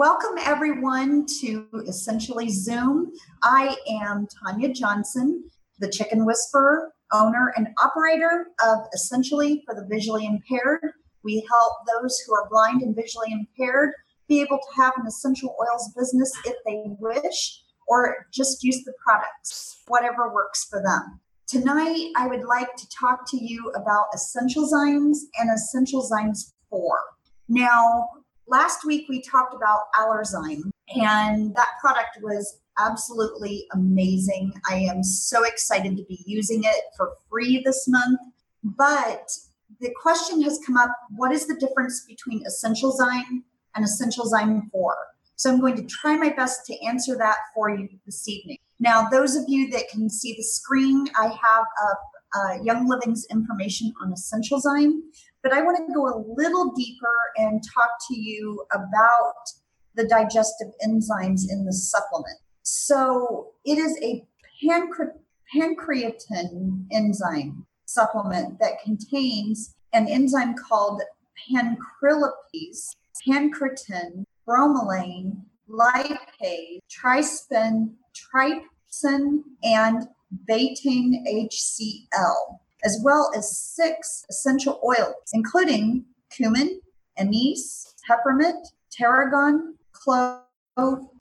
Welcome, everyone, to Essentially Zoom. I am Tonya Johnson, the Chicken Whisperer, owner and operator of Essentially for the Visually Impaired. We help those who are blind and visually impaired be able to have an essential oils business if they wish, or just use the products, whatever works for them. Tonight, I would like to talk to you about Essentialzymes and Essentialzymes 4. Now, last week we talked about Allerzyme, and that product was absolutely amazing. I am so excited to be using it for free this month. But the question has come up what is the difference between Essentialzyme and Essentialzyme 4? So I'm going to try my best to answer that for you this evening. Now, those of you that can see the screen, I have up uh, Young Living's information on Essentialzyme. But I want to go a little deeper and talk to you about the digestive enzymes in the supplement. So it is a pancre- pancreatin enzyme supplement that contains an enzyme called pancrelipase, pancreatin, bromelain, lipase, trispin, trypsin, and betaine HCl as well as six essential oils, including cumin, anise, peppermint, tarragon, clove,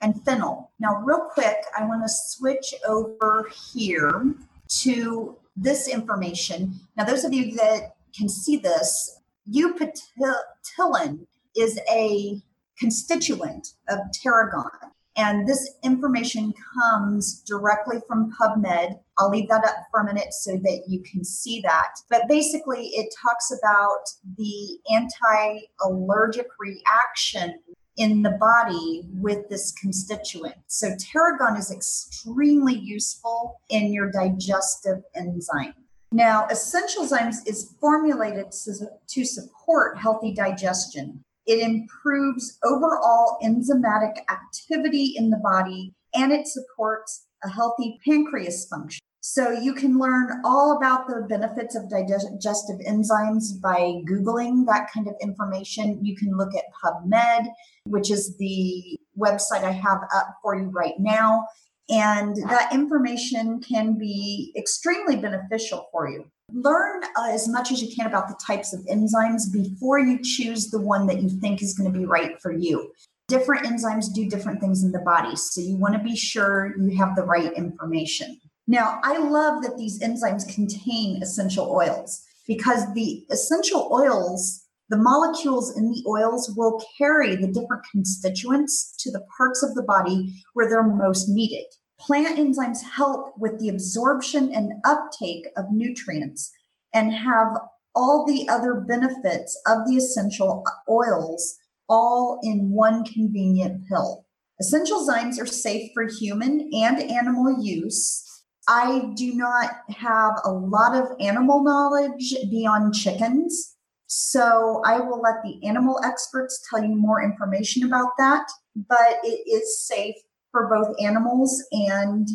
and fennel. Now, real quick, I want to switch over here to this information. Now, those of you that can see this, eupatilin is a constituent of tarragon. And this information comes directly from PubMed. I'll leave that up for a minute so that you can see that. But basically, it talks about the anti allergic reaction in the body with this constituent. So, tarragon is extremely useful in your digestive enzyme. Now, Essentialzymes is formulated to support healthy digestion. It improves overall enzymatic activity in the body and it supports a healthy pancreas function. So you can learn all about the benefits of digestive enzymes by Googling that kind of information. You can look at PubMed, which is the website I have up for you right now. And that information can be extremely beneficial for you. Learn uh, as much as you can about the types of enzymes before you choose the one that you think is going to be right for you. Different enzymes do different things in the body, so you want to be sure you have the right information. Now, I love that these enzymes contain essential oils because the essential oils, the molecules in the oils will carry the different constituents to the parts of the body where they're most needed. Plant enzymes help with the absorption and uptake of nutrients and have all the other benefits of the essential oils all in one convenient pill. Essentialzymes are safe for human and animal use. I do not have a lot of animal knowledge beyond chickens, so I will let the animal experts tell you more information about that. But it is safe for both animals and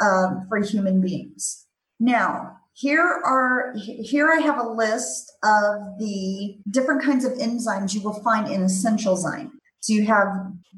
um, for human beings. Now, here are here I have a list of the different kinds of enzymes you will find in Essentialzyme. So you have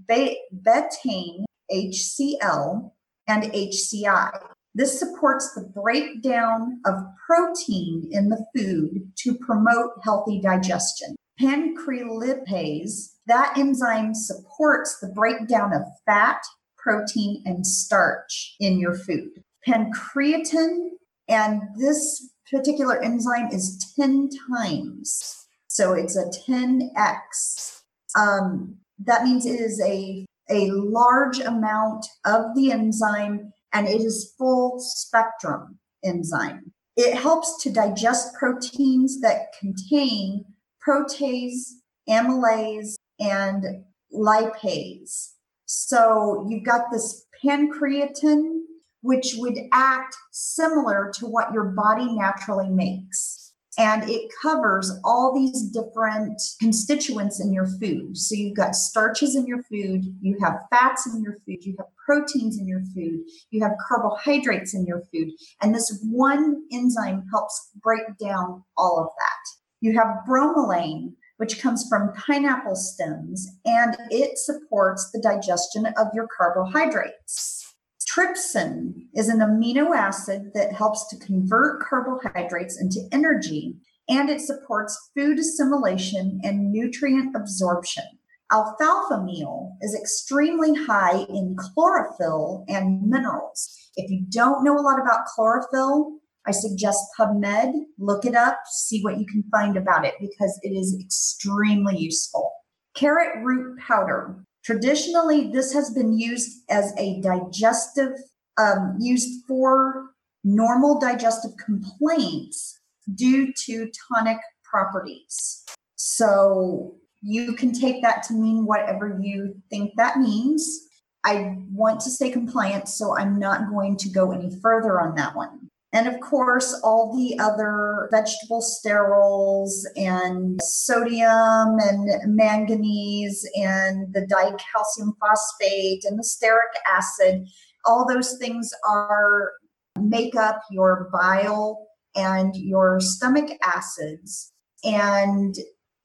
betaine, HCl, and HCI. This supports the breakdown of protein in the food to promote healthy digestion. Pancrelipase, that enzyme supports the breakdown of fat, protein, and starch in your food. Pancreatin, and this particular enzyme is 10 times. So it's a 10x. Um, that means it is a, a large amount of the enzyme and it is full spectrum enzyme. It helps to digest proteins that contain protease, amylase, and lipase. So you've got this pancreatin, which would act similar to what your body naturally makes. And it covers all these different constituents in your food. So you've got starches in your food, you have fats in your food, you have proteins in your food, you have carbohydrates in your food. And this one enzyme helps break down all of that. You have bromelain, which comes from pineapple stems, and it supports the digestion of your carbohydrates. Trypsin is an amino acid that helps to convert carbohydrates into energy, and it supports food assimilation and nutrient absorption. Alfalfa meal is extremely high in chlorophyll and minerals. If you don't know a lot about chlorophyll, I suggest PubMed, look it up, see what you can find about it because it is extremely useful. Carrot root powder. Traditionally, this has been used as a digestive, um, used for normal digestive complaints due to tonic properties. So you can take that to mean whatever you think that means. I want to stay compliant, so I'm not going to go any further on that one. And of course, all the other vegetable sterols and sodium and manganese and the dicalcium phosphate and the stearic acid, all those things are make up your bile and your stomach acids. And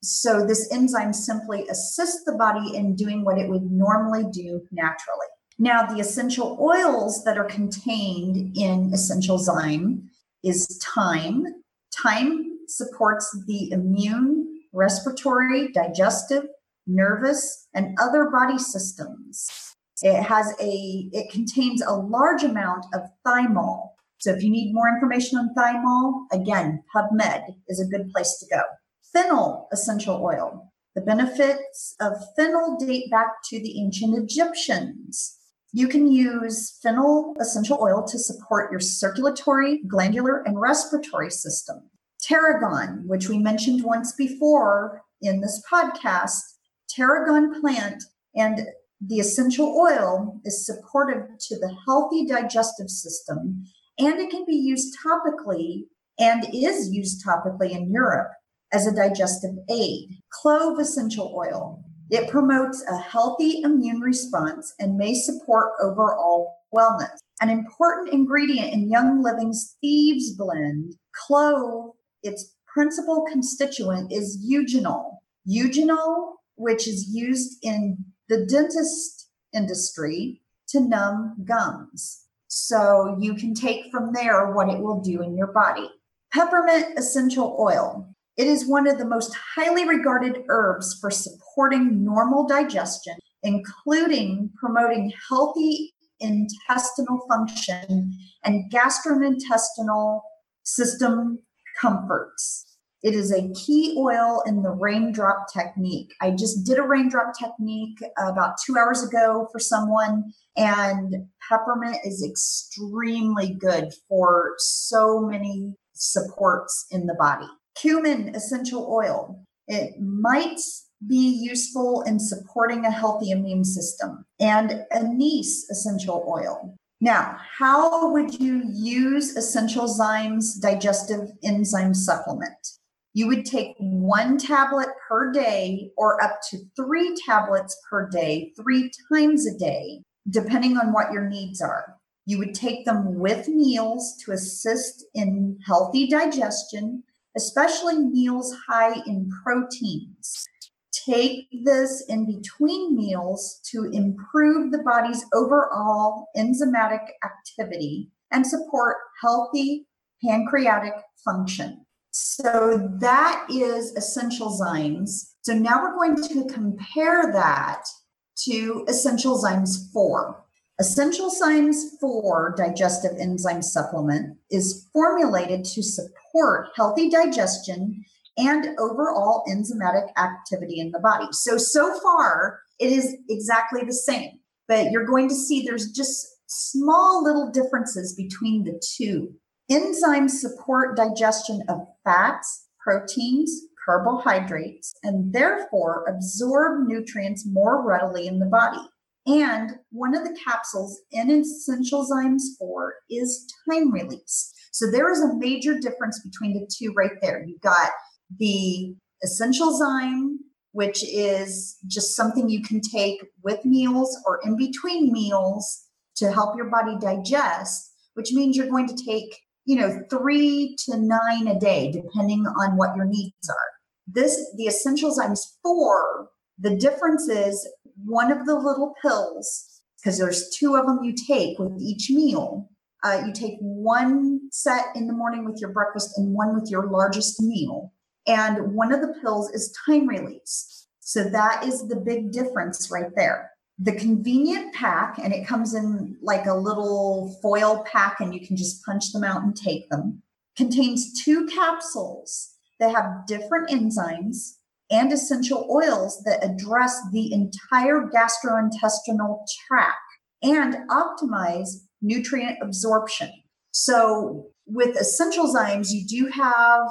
so this enzyme simply assists the body in doing what it would normally do naturally. Now, the essential oils that are contained in Essentialzyme is thyme. Thyme supports the immune, respiratory, digestive, nervous, and other body systems. It has a it contains a large amount of thymol. So if you need more information on thymol, again, PubMed is a good place to go. Fennel essential oil. The benefits of fennel date back to the ancient Egyptians. You can use fennel essential oil to support your circulatory, glandular, and respiratory system. Tarragon, which we mentioned once before in this podcast, tarragon plant and the essential oil is supportive to the healthy digestive system and it can be used topically and is used topically in Europe as a digestive aid. Clove essential oil it promotes a healthy immune response and may support overall wellness. An important ingredient in Young Living's Thieves Blend, clove, its principal constituent is eugenol. Eugenol, which is used in the dentist industry to numb gums. So you can take from there what it will do in your body. Peppermint essential oil. It is one of the most highly regarded herbs for supporting normal digestion, including promoting healthy intestinal function and gastrointestinal system comforts. It is a key oil in the raindrop technique. I just did a raindrop technique about two hours ago for someone, and peppermint is extremely good for so many supports in the body cumin essential oil. It might be useful in supporting a healthy immune system, and anise essential oil. Now, how would you use Essentialzyme's digestive enzyme supplement? You would take one tablet per day or up to three tablets per day, three times a day, depending on what your needs are. You would take them with meals to assist in healthy digestion especially meals high in proteins. Take this in between meals to improve the body's overall enzymatic activity and support healthy pancreatic function. So that is Essentialzymes. So now we're going to compare that to Essentialzymes 4. Essentialzymes 4 digestive enzyme supplement is formulated to support healthy digestion and overall enzymatic activity in the body. So, so far, it is exactly the same, but you're going to see there's just small little differences between the two. Enzymes support digestion of fats, proteins, carbohydrates, and therefore absorb nutrients more readily in the body. And one of the capsules in Essentialzymes 4 is time release. So there is a major difference between the two right there. You've got the Essentialzyme, which is just something you can take with meals or in between meals to help your body digest, which means you're going to take, you know, three to nine a day, depending on what your needs are. This, the Essentialzymes 4, the difference is one of the little pills, because there's two of them you take with each meal. Uh, you take one set in the morning with your breakfast and one with your largest meal. And one of the pills is time release. So that is the big difference right there. The convenient pack, and it comes in like a little foil pack, and you can just punch them out and take them, contains two capsules that have different enzymes and essential oils that address the entire gastrointestinal tract and optimize nutrient absorption. So, with Essentialzymes, you do have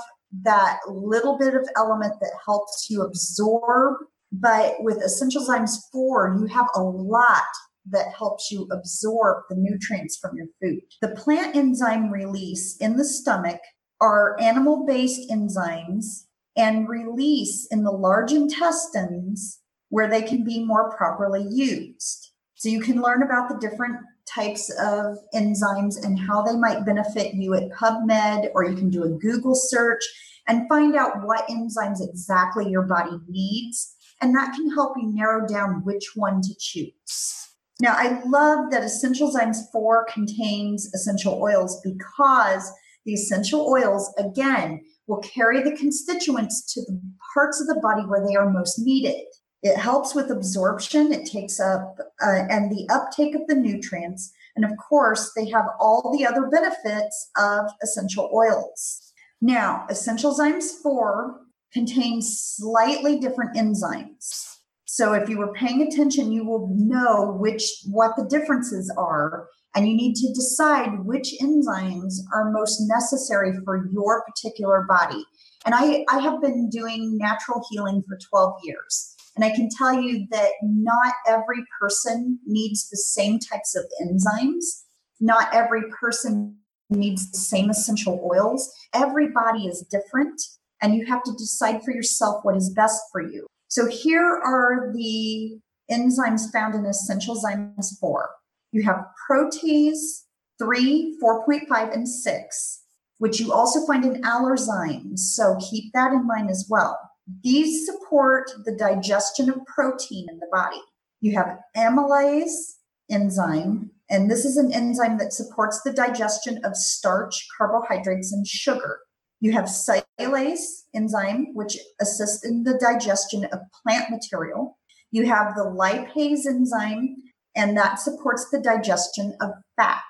that little bit of element that helps you absorb. But with Essentialzymes 4, you have a lot that helps you absorb the nutrients from your food. The plant enzyme release in the stomach are animal based enzymes and release in the large intestines where they can be more properly used. So you can learn about the different types of enzymes and how they might benefit you at PubMed, or you can do a Google search and find out what enzymes exactly your body needs. And that can help you narrow down which one to choose. Now, I love that Essentialzymes 4 contains essential oils because the essential oils, again, will carry the constituents to the parts of the body where they are most needed. It helps with absorption, it takes up uh, and the uptake of the nutrients. And of course, they have all the other benefits of essential oils. Now, Essentialzymes 4 contains slightly different enzymes. So if you were paying attention, you will know which what the differences are and you need to decide which enzymes are most necessary for your particular body. And I, I have been doing natural healing for 12 years. And I can tell you that not every person needs the same types of enzymes. Not every person needs the same essential oils. Everybody is different, and you have to decide for yourself what is best for you. So here are the enzymes found in Essentialzymes 4. You have protease 3, 4.5, and 6, which you also find in allerzymes. So keep that in mind as well. These support the digestion of protein in the body. You have amylase enzyme, and this is an enzyme that supports the digestion of starch, carbohydrates, and sugar. You have cellulase enzyme, which assists in the digestion of plant material. You have the lipase enzyme, and that supports the digestion of fat.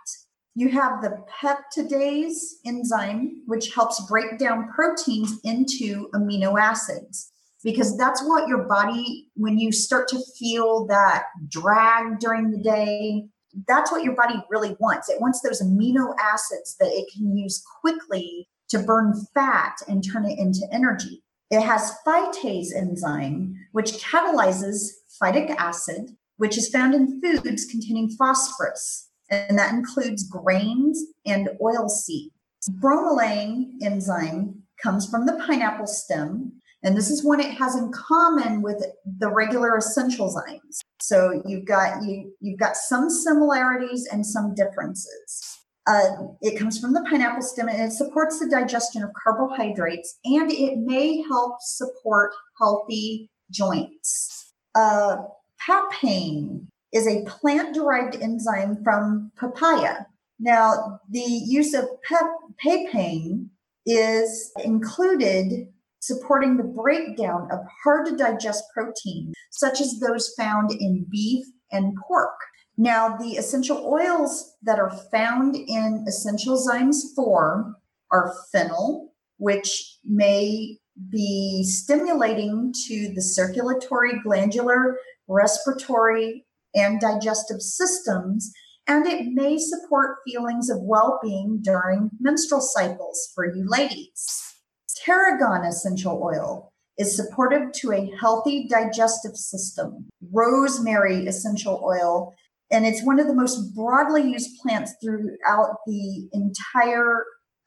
You have the peptidase enzyme, which helps break down proteins into amino acids. Because that's what your body, when you start to feel that drag during the day, that's what your body really wants. It wants those amino acids that it can use quickly to burn fat and turn it into energy. It has phytase enzyme, which catalyzes phytic acid, which is found in foods containing phosphorus, and that includes grains and oil seeds. Bromelain enzyme comes from the pineapple stem, and this is what it has in common with the regular Essentialzymes. So you've got you you've got some similarities and some differences. Uh, it comes from the pineapple stem and it supports the digestion of carbohydrates and it may help support healthy joints. Uh, papain is a plant derived enzyme from papaya. Now, the use of pep- papain is included supporting the breakdown of hard to digest proteins, such as those found in beef and pork. Now, the essential oils that are found in Essentialzymes 4 are fennel, which may be stimulating to the circulatory, glandular, respiratory, and digestive systems, and it may support feelings of well being during menstrual cycles for you ladies. Tarragon essential oil is supportive to a healthy digestive system. Rosemary essential oil, and it's one of the most broadly used plants throughout the entire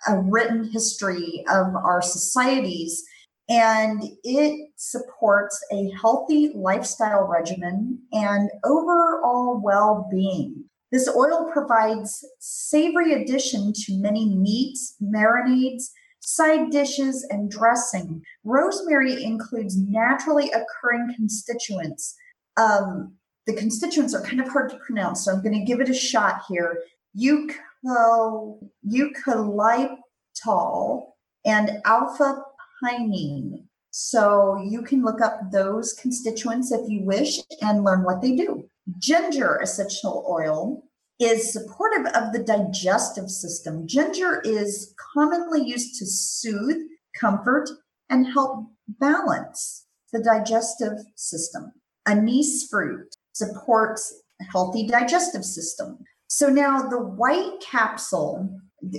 uh, written history of our societies and it supports a healthy lifestyle regimen and overall well-being. This oil provides savory addition to many meats, marinades, side dishes, and dressing. Rosemary includes naturally occurring constituents. Um, the constituents are kind of hard to pronounce, so I'm going to give it a shot here. Eucalyptol and alpha pinene. So you can look up those constituents if you wish and learn what they do. Ginger essential oil is supportive of the digestive system. Ginger is commonly used to soothe, comfort, and help balance the digestive system. Anise fruit supports a healthy digestive system. So now the white capsule,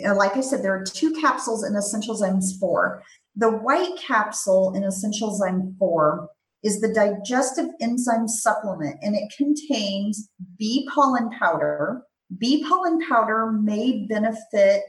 uh, like I said, there are two capsules in Essentialzymes 4. The white capsule in Essentialzyme 4 is the digestive enzyme supplement, and it contains bee pollen powder. Bee pollen powder may benefit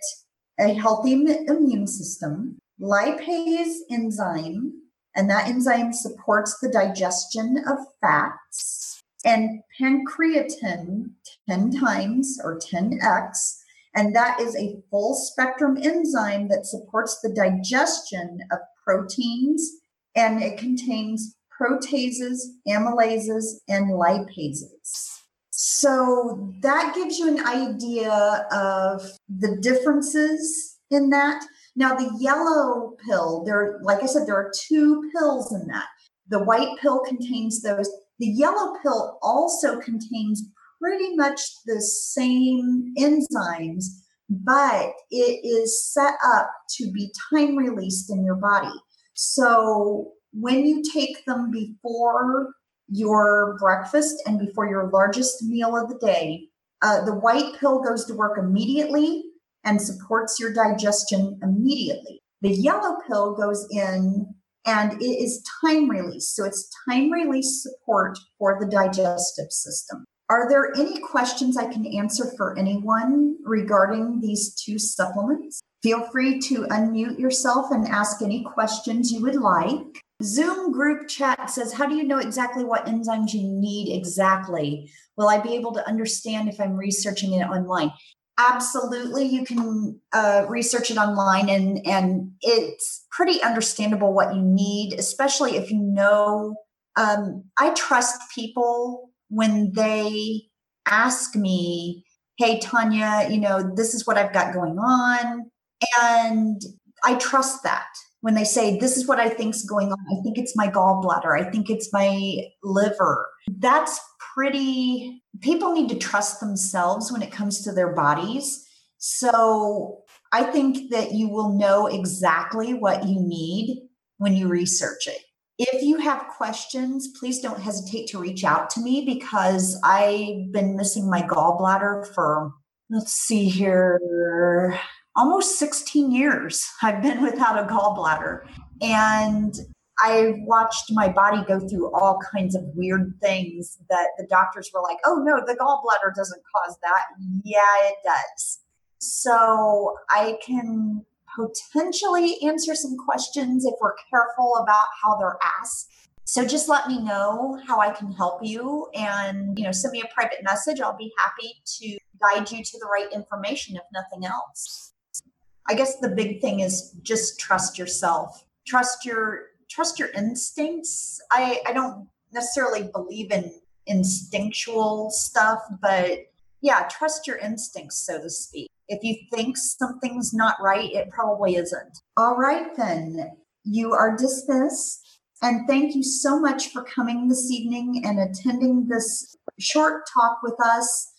a healthy immune system, lipase enzyme, and that enzyme supports the digestion of fats, and pancreatin 10 times or 10x and that is a full spectrum enzyme that supports the digestion of proteins and it contains proteases, amylases, and lipases. So that gives you an idea of the differences in that. Now, the yellow pill, there, like I said, there are two pills in that. The white pill contains those. The yellow pill also contains pretty much the same enzymes, but it is set up to be time released in your body. So when you take them before your breakfast and before your largest meal of the day, uh, the white pill goes to work immediately and supports your digestion immediately. The yellow pill goes in and it is time release. So it's time release support for the digestive system. Are there any questions I can answer for anyone regarding these two supplements? Feel free to unmute yourself and ask any questions you would like. Zoom group chat says, How do you know exactly what enzymes you need exactly? Will I be able to understand if I'm researching it online? Absolutely, you can uh, research it online, and, and it's pretty understandable what you need, especially if you know. Um, I trust people when they ask me, Hey, Tonya, you know, this is what I've got going on. And I trust that when they say, This is what I think's going on. I think it's my gallbladder. I think it's my liver. That's pretty, people need to trust themselves when it comes to their bodies. So I think that you will know exactly what you need when you research it. If you have questions, please don't hesitate to reach out to me because I've been missing my gallbladder for, let's see here, almost 16 years. I've been without a gallbladder. And I've watched my body go through all kinds of weird things that the doctors were like, oh no, the gallbladder doesn't cause that. Yeah, it does. So I can potentially answer some questions if we're careful about how they're asked. So just let me know how I can help you and you know send me a private message. I'll be happy to guide you to the right information if nothing else. I guess the big thing is just trust yourself. Trust your trust your instincts. I I don't necessarily believe in instinctual stuff, but yeah, trust your instincts so to speak. If you think something's not right, it probably isn't. All right, then. You are dismissed. And thank you so much for coming this evening and attending this short talk with us.